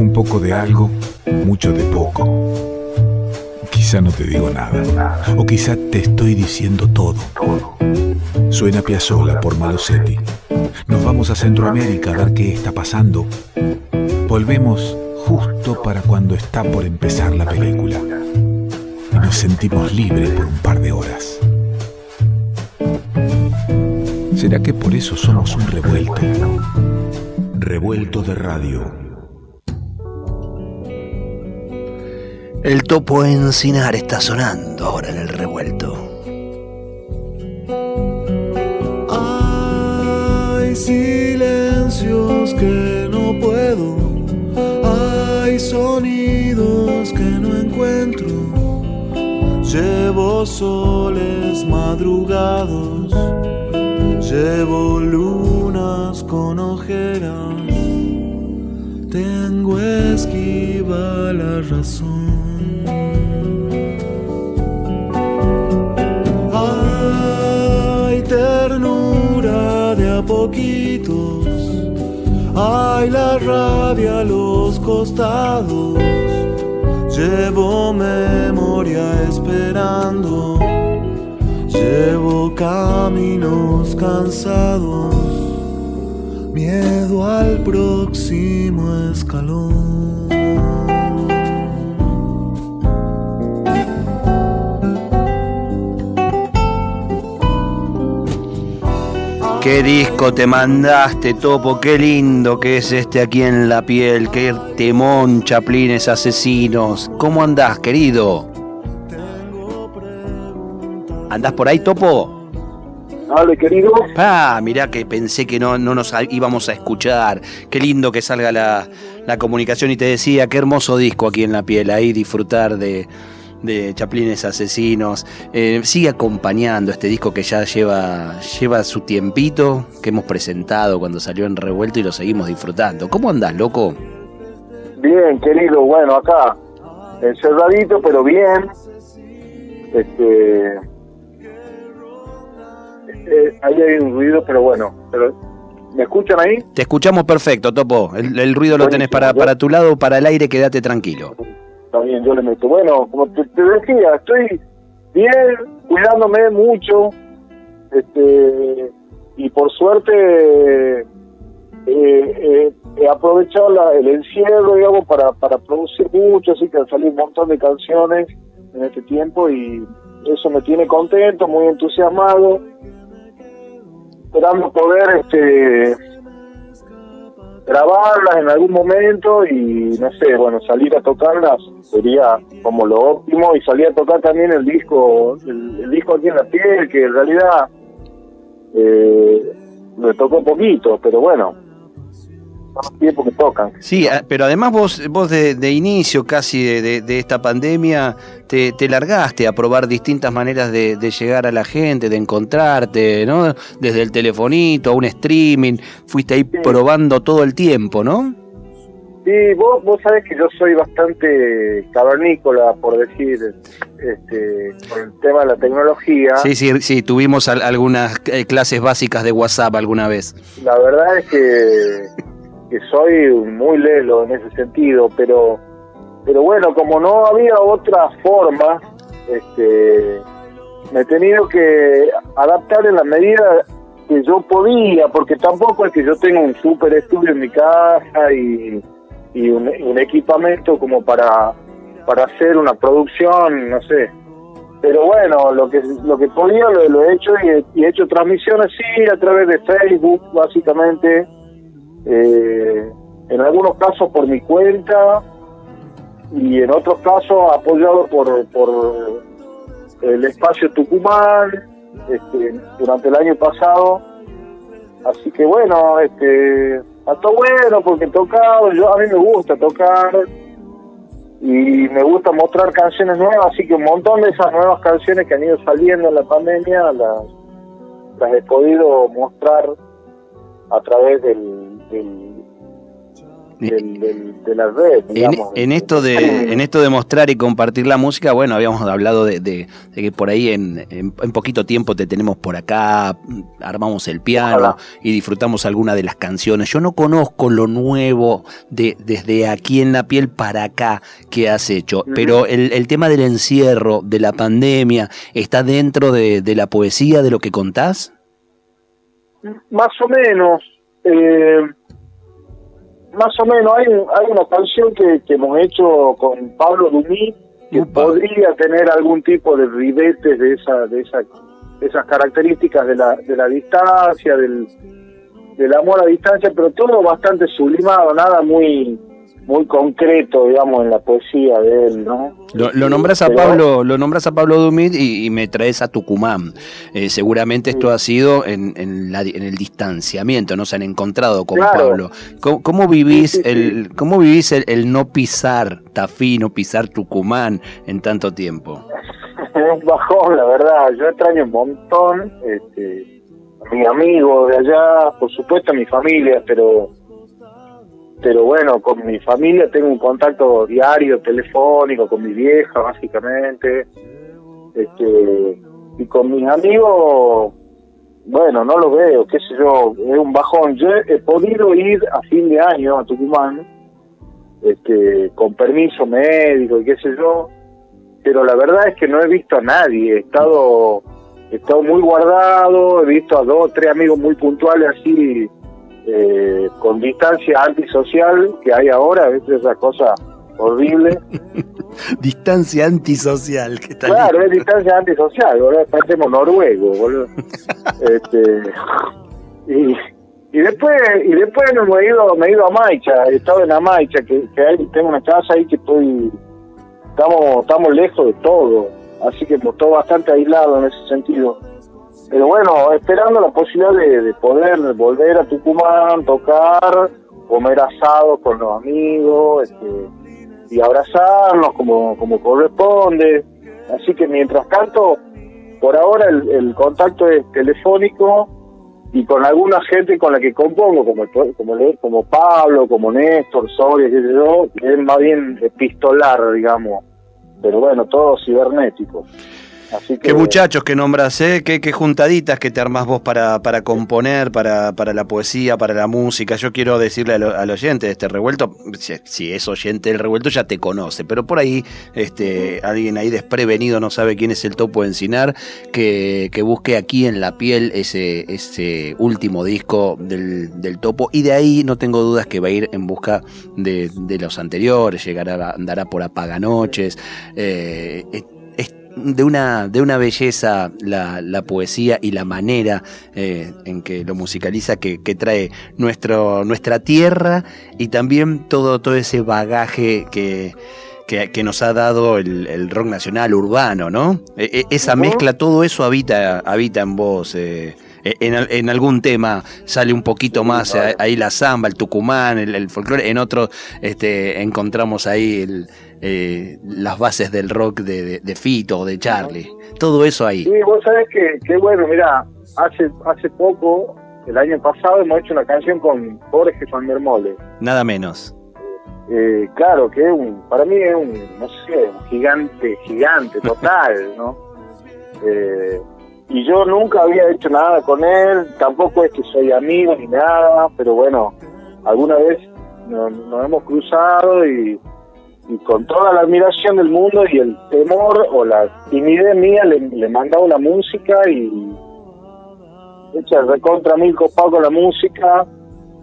Un poco de algo, mucho de poco. Quizá no te digo nada, o quizá te estoy diciendo todo. Suena Piazzola por Malosetti. Nos vamos a Centroamérica a ver qué está pasando. Volvemos justo para cuando está por empezar la película. Y nos sentimos libres por un par de horas. ¿Será que por eso somos un revuelto? Revuelto de radio. El topo encinar está sonando ahora en el revuelto. Hay silencios que no puedo, hay sonidos que no encuentro. Llevo soles madrugados, llevo lunas con ojeras, tengo esquiva la razón. Hay ternura de a poquitos, hay la rabia a los costados. Llevo memoria esperando, llevo caminos cansados, al próximo escalón. Qué disco te mandaste, Topo, qué lindo que es este aquí en la piel, qué temón, chaplines asesinos. ¿Cómo andás, querido? ¿Andás por ahí, Topo? Dale, querido. Ah, mirá que pensé que no, no nos íbamos a escuchar. Qué lindo que salga la, la comunicación y te decía, qué hermoso disco aquí en la piel, ahí disfrutar de, de Chaplines Asesinos. Eh, sigue acompañando este disco que ya lleva, lleva su tiempito, que hemos presentado cuando salió en Revuelto y lo seguimos disfrutando. ¿Cómo andás, loco? Bien, querido, bueno, acá, encerradito, pero bien. Este. Eh, ahí hay un ruido, pero bueno, pero ¿me escuchan ahí? Te escuchamos perfecto, Topo. El, el ruido lo tenés para, para tu lado, para el aire, quédate tranquilo. Está bien, yo le meto. Bueno, como te, te decía, estoy bien, cuidándome mucho, este, y por suerte eh, eh, he aprovechado la- el encierro, digamos, para, para producir mucho, así que han salido un montón de canciones en este tiempo y eso me tiene contento, muy entusiasmado, esperando poder este grabarlas en algún momento y no sé, bueno, salir a tocarlas sería como lo óptimo y salir a tocar también el disco, el, disco aquí en la piel, que en realidad eh, me tocó poquito, pero bueno, tiempo que tocan. Sí, a- pero además vos, vos de, de inicio casi de, de- de esta pandemia te, te largaste a probar distintas maneras de, de llegar a la gente, de encontrarte, ¿no? Desde el telefonito a un streaming, fuiste ahí probando todo el tiempo, ¿no? Sí, vos, vos sabés que yo soy bastante cavernícola, por decir, este, con el tema de la tecnología. Sí, sí, sí, tuvimos al- algunas eh, clases básicas de WhatsApp alguna vez. La verdad es que, que soy muy lelo en ese sentido, pero pero bueno, como no había otra forma, este, me he tenido que adaptar en la medida que yo podía, porque tampoco es que yo tenga un super estudio en mi casa y, y un, equipamiento como para, para hacer una producción, no sé. Pero bueno, lo que lo que podía lo, lo he hecho y he, y he hecho transmisiones sí a través de Facebook, básicamente. Eh, en algunos casos por mi cuenta y en otros casos apoyado por, por el espacio Tucumán este, durante el año pasado. Así que bueno, este, está bueno porque he tocado, yo, a mí me gusta tocar y me gusta mostrar canciones nuevas, así que un montón de esas nuevas canciones que han ido saliendo en la pandemia las, las he podido mostrar a través del, del, de la red. En, esto de, en esto de mostrar y compartir la música, bueno, habíamos hablado de, que por ahí en, en, poquito tiempo te tenemos por acá, armamos el piano y disfrutamos alguna de las canciones. Yo no conozco lo nuevo de desde aquí en la piel para acá que has hecho, pero el, el, tema del encierro, de la pandemia, ¿está dentro de, de la poesía, de lo que contás? Más o menos. Eh, más o menos, hay, hay una canción que, que hemos hecho con Pablo Dumí que podría tener algún tipo de ribetes de esa, de esa, esas características de la, de la distancia, del, del amor a distancia, pero todo bastante sublimado, nada muy muy concreto, digamos, en la poesía de él, ¿no? Lo, nombras a Pablo, lo nombras a Pablo Dumit y, me traes a Tucumán. Eh, seguramente esto ha sido en, en, la, en, el distanciamiento, no se han encontrado con Pablo. ¿Cómo, vivís el, cómo vivís el, no pisar Tafí, no pisar Tucumán en tanto tiempo? es bajón, la verdad. Yo extraño un montón. Este, a mi amigo de allá, por supuesto a mi familia, pero pero bueno, con mi familia tengo un contacto diario, telefónico, con mi vieja básicamente, este, y con mis amigos, bueno, no lo veo, qué sé yo, es un bajón. Yo he podido ir a fin de año a Tucumán, este, con permiso médico y qué sé yo, pero la verdad es que no he visto a nadie, he estado, he estado muy guardado, he visto a dos, tres amigos muy puntuales así eh, con distancia antisocial que hay ahora, es esa cosa horrible. distancia antisocial, que tal Claro, es distancia antisocial, boludo, parecemos noruegos, boludo. este, y, y después y después me he ido, me he ido a Maicha, he estado en Amaicha, que, que hay, tengo una casa ahí que estoy, estamos, estamos lejos de todo, así que estoy bastante aislado en ese sentido pero bueno, esperando la posibilidad de, poder volver a Tucumán, tocar, comer asado con los amigos este, y abrazarnos como, como corresponde. Así que mientras tanto, por ahora el, contacto es telefónico y con alguna gente con la que compongo, como como, como Pablo, como Néstor, Soria, qué sé yo, es más bien epistolar, digamos. Pero bueno, todo cibernético. Qué muchachos que nombras, ¿eh? Qué, qué, juntaditas que te armás vos para, para componer, para, para la poesía, para la música. Yo quiero decirle al, oyente de este revuelto, si, es oyente del revuelto ya te conoce, pero por ahí este, alguien ahí desprevenido no sabe quién es el topo Encinar, que, que busque aquí en la piel ese, ese último disco del, del, topo y de ahí no tengo dudas que va a ir en busca de, de los anteriores, llegará, andará por apaganoches. Eh, de una, de una belleza la, la poesía y la manera eh, en que lo musicaliza que, trae nuestro, nuestra tierra y también todo, todo ese bagaje que, que, nos ha dado el, rock nacional urbano, ¿no? E, e, esa mezcla, todo eso habita, habita en vos. Eh, en, en, algún tema sale un poquito más ahí la samba, el tucumán, el, el folclore, en otro este, encontramos ahí el, eh, las bases del rock de, de, Fito o de Charlie. Todo eso ahí. Sí, vos sabés que, que bueno, mira, hace, hace poco, el año pasado, hemos hecho una canción con Jorge Van der Mole. Nada menos. Eh, claro, que un, para mí es un, no sé, un gigante, gigante, total, ¿no? Eh, y yo nunca había hecho nada con él, tampoco es que soy amigo ni nada, pero bueno, alguna vez nos hemos cruzado y y con toda la admiración del mundo y el temor o la timidez mía le, le mandaba la música y hecha recontra mil copado con la música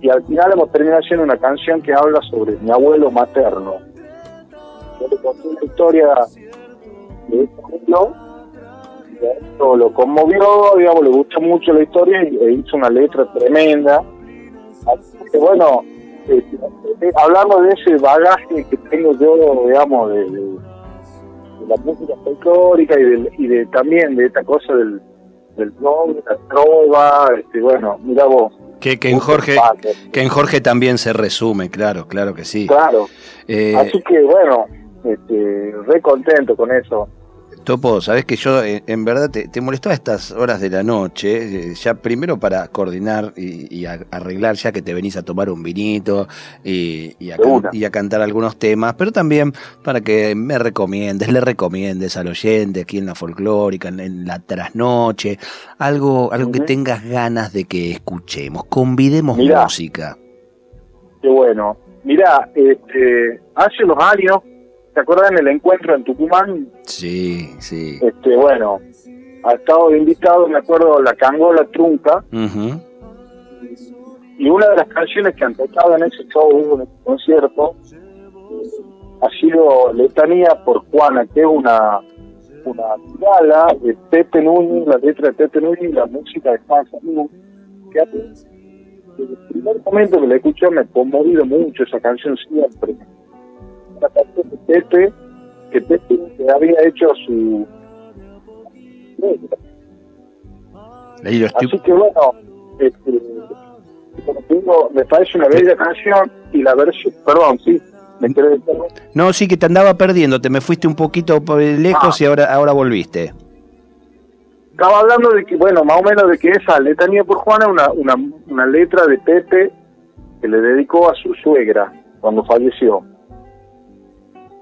y al final hemos terminado haciendo una canción que habla sobre mi abuelo materno. Yo le conté una historia de este abuelo, lo conmovió, digamos, le gustó mucho la historia y, e hizo una letra tremenda. Así que bueno, eh, hablando de ese bagaje que tengo yo, digamos, de, la música folclórica y de, y de también de esta cosa del, del rock, la trova, este, bueno, mira vos. Que, que en Jorge que en Jorge también se resume, claro, claro que sí. Claro. Eh, Así que bueno, este, re contento con eso. Topo, sabes que yo eh, en verdad te, te molestó a estas horas de la noche, eh, ya primero para coordinar y, arreglar ya que te venís a tomar un vinito y, y a, y cantar algunos temas, pero también para que me recomiendes, le recomiendes al oyente aquí en la folclórica, en, en la trasnoche, algo, algo que tengas ganas de que escuchemos, convidemos Mirá. música. Qué bueno. Mirá, este, hace unos años, ¿te acuerdas en el encuentro en Tucumán? Sí, sí. Este, bueno, ha estado de invitado, me acuerdo, la Cangola Trunca, y una de las canciones que han tocado en ese show, en ese concierto, ha sido Letanía por Juana, que es una una gala de Pepe Núñez, la letra de Pepe Núñez y la música de Juan Salud, que hace, desde el primer momento que la escuché me ha conmovido mucho esa canción siempre. Una canción de Pepe, que Pepe que había hecho su... Así que bueno, este, como digo, me parece una bella canción y la versión, perdón, sí, me perdón. No, sí que te andaba perdiendo, te me fuiste un poquito por lejos Ah. y ahora, ahora volviste. Estaba hablando de que, bueno, más o menos de que esa letanía por Juana es una, una, una letra de Pepe que le dedicó a su suegra cuando falleció.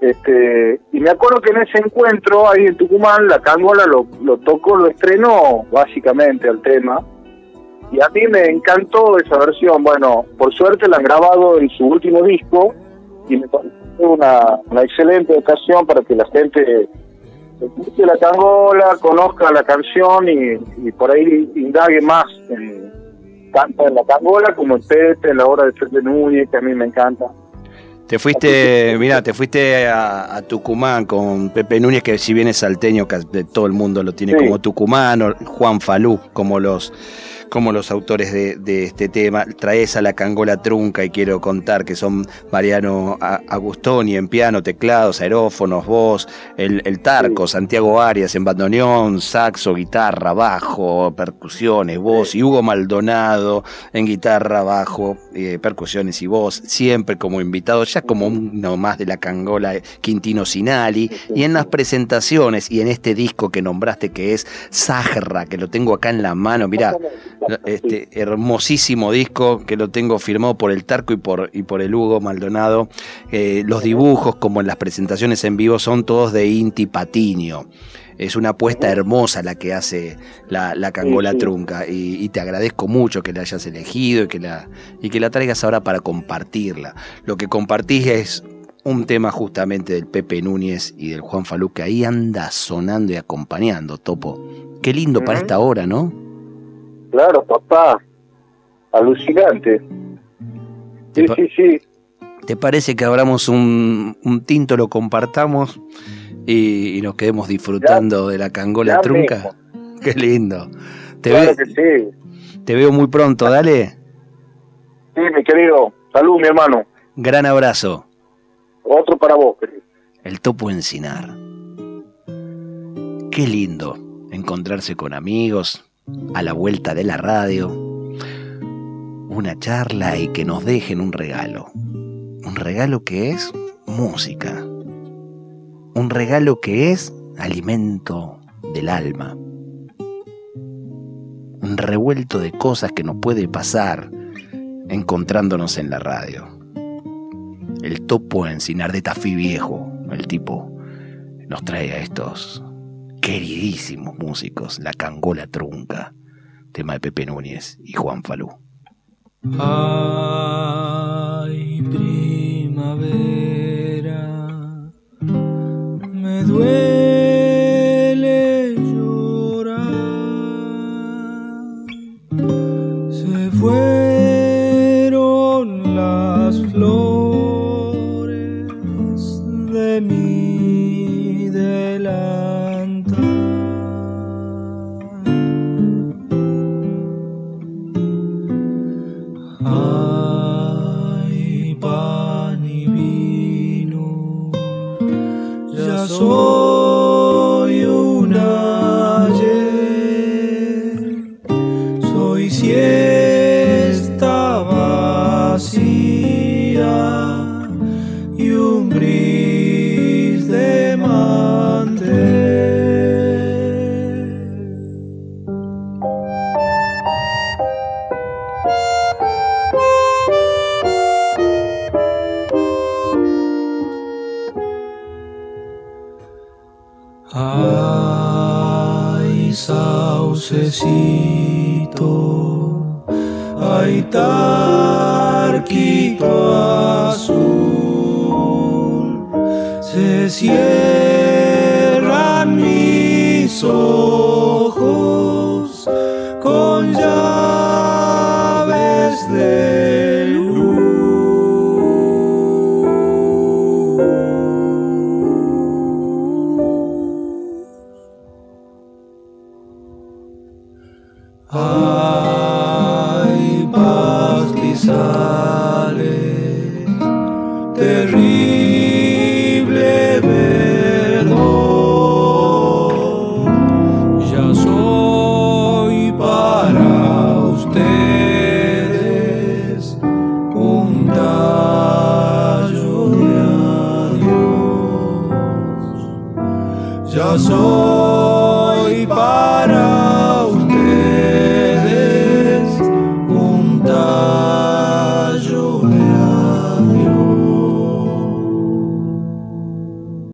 Este, y me acuerdo que en ese encuentro ahí en Tucumán, la Cángola lo, lo tocó, lo estrenó básicamente al tema. Y a mí me encantó esa versión. Bueno, por suerte la han grabado en su último disco y me pareció una, excelente ocasión para que la gente escuche la cangola, conozca la canción y, y por ahí indague más en, tanto en la cangola como en Pepe, en la obra de Pepe Núñez, que a mí me encanta. Te fuiste, mira, te fuiste a, a Tucumán con Pepe Núñez, que si bien es salteño, que todo el mundo lo tiene Sí. como tucumano, Juan Falú, como los como los autores de, de este tema, traes a la cangola trunca y quiero contar que son Mariano Agustoni en piano, teclados, aerófonos, voz, el, el Tarco, Santiago Arias en bandoneón, saxo, guitarra, bajo, percusiones, voz, y Hugo Maldonado en guitarra, bajo, eh, percusiones y voz, siempre como invitado, ya como uno más de la cangola eh, Quintino Sinali, y en las presentaciones y en este disco que nombraste que es Sahra, que lo tengo acá en la mano, mira, este hermosísimo disco que lo tengo firmado por el Tarco y por, y por el Hugo Maldonado. Eh, los dibujos, como en las presentaciones en vivo, son todos de Inti Patiño. Es una apuesta hermosa la que hace la, la Cangola Sí, sí. Trunca y, y te agradezco mucho que la hayas elegido y que, la, y que la traigas ahora para compartirla. Lo que compartís es un tema justamente del Pepe Núñez y del Juan Falú que ahí anda sonando y acompañando, Topo. Qué lindo para esta hora, ¿no? Claro, papá, alucinante. Te Sí, sí, sí. ¿Te parece que abramos un, un tinto, lo compartamos y, y nos quedemos disfrutando de la cangola trunca? Qué lindo. Te, Claro ve- que sí. te veo muy pronto, dale. Sí, mi querido. Salud, mi hermano. Gran abrazo. Otro para vos, querido. El topo encinar. Qué lindo encontrarse con amigos a la vuelta de la radio. Una charla y que nos dejen un regalo. Un regalo que es música. Un regalo que es alimento del alma. Un revuelto de cosas que nos puede pasar encontrándonos en la radio. El topo encinar de Tafí Viejo, el tipo, nos trae a estos queridísimos músicos, la cangola trunca, tema de Pepe Núñez y Juan Falú. Ay, primavera, me duele llorar. Se fueron las flores de mi delantal. Se cierran mis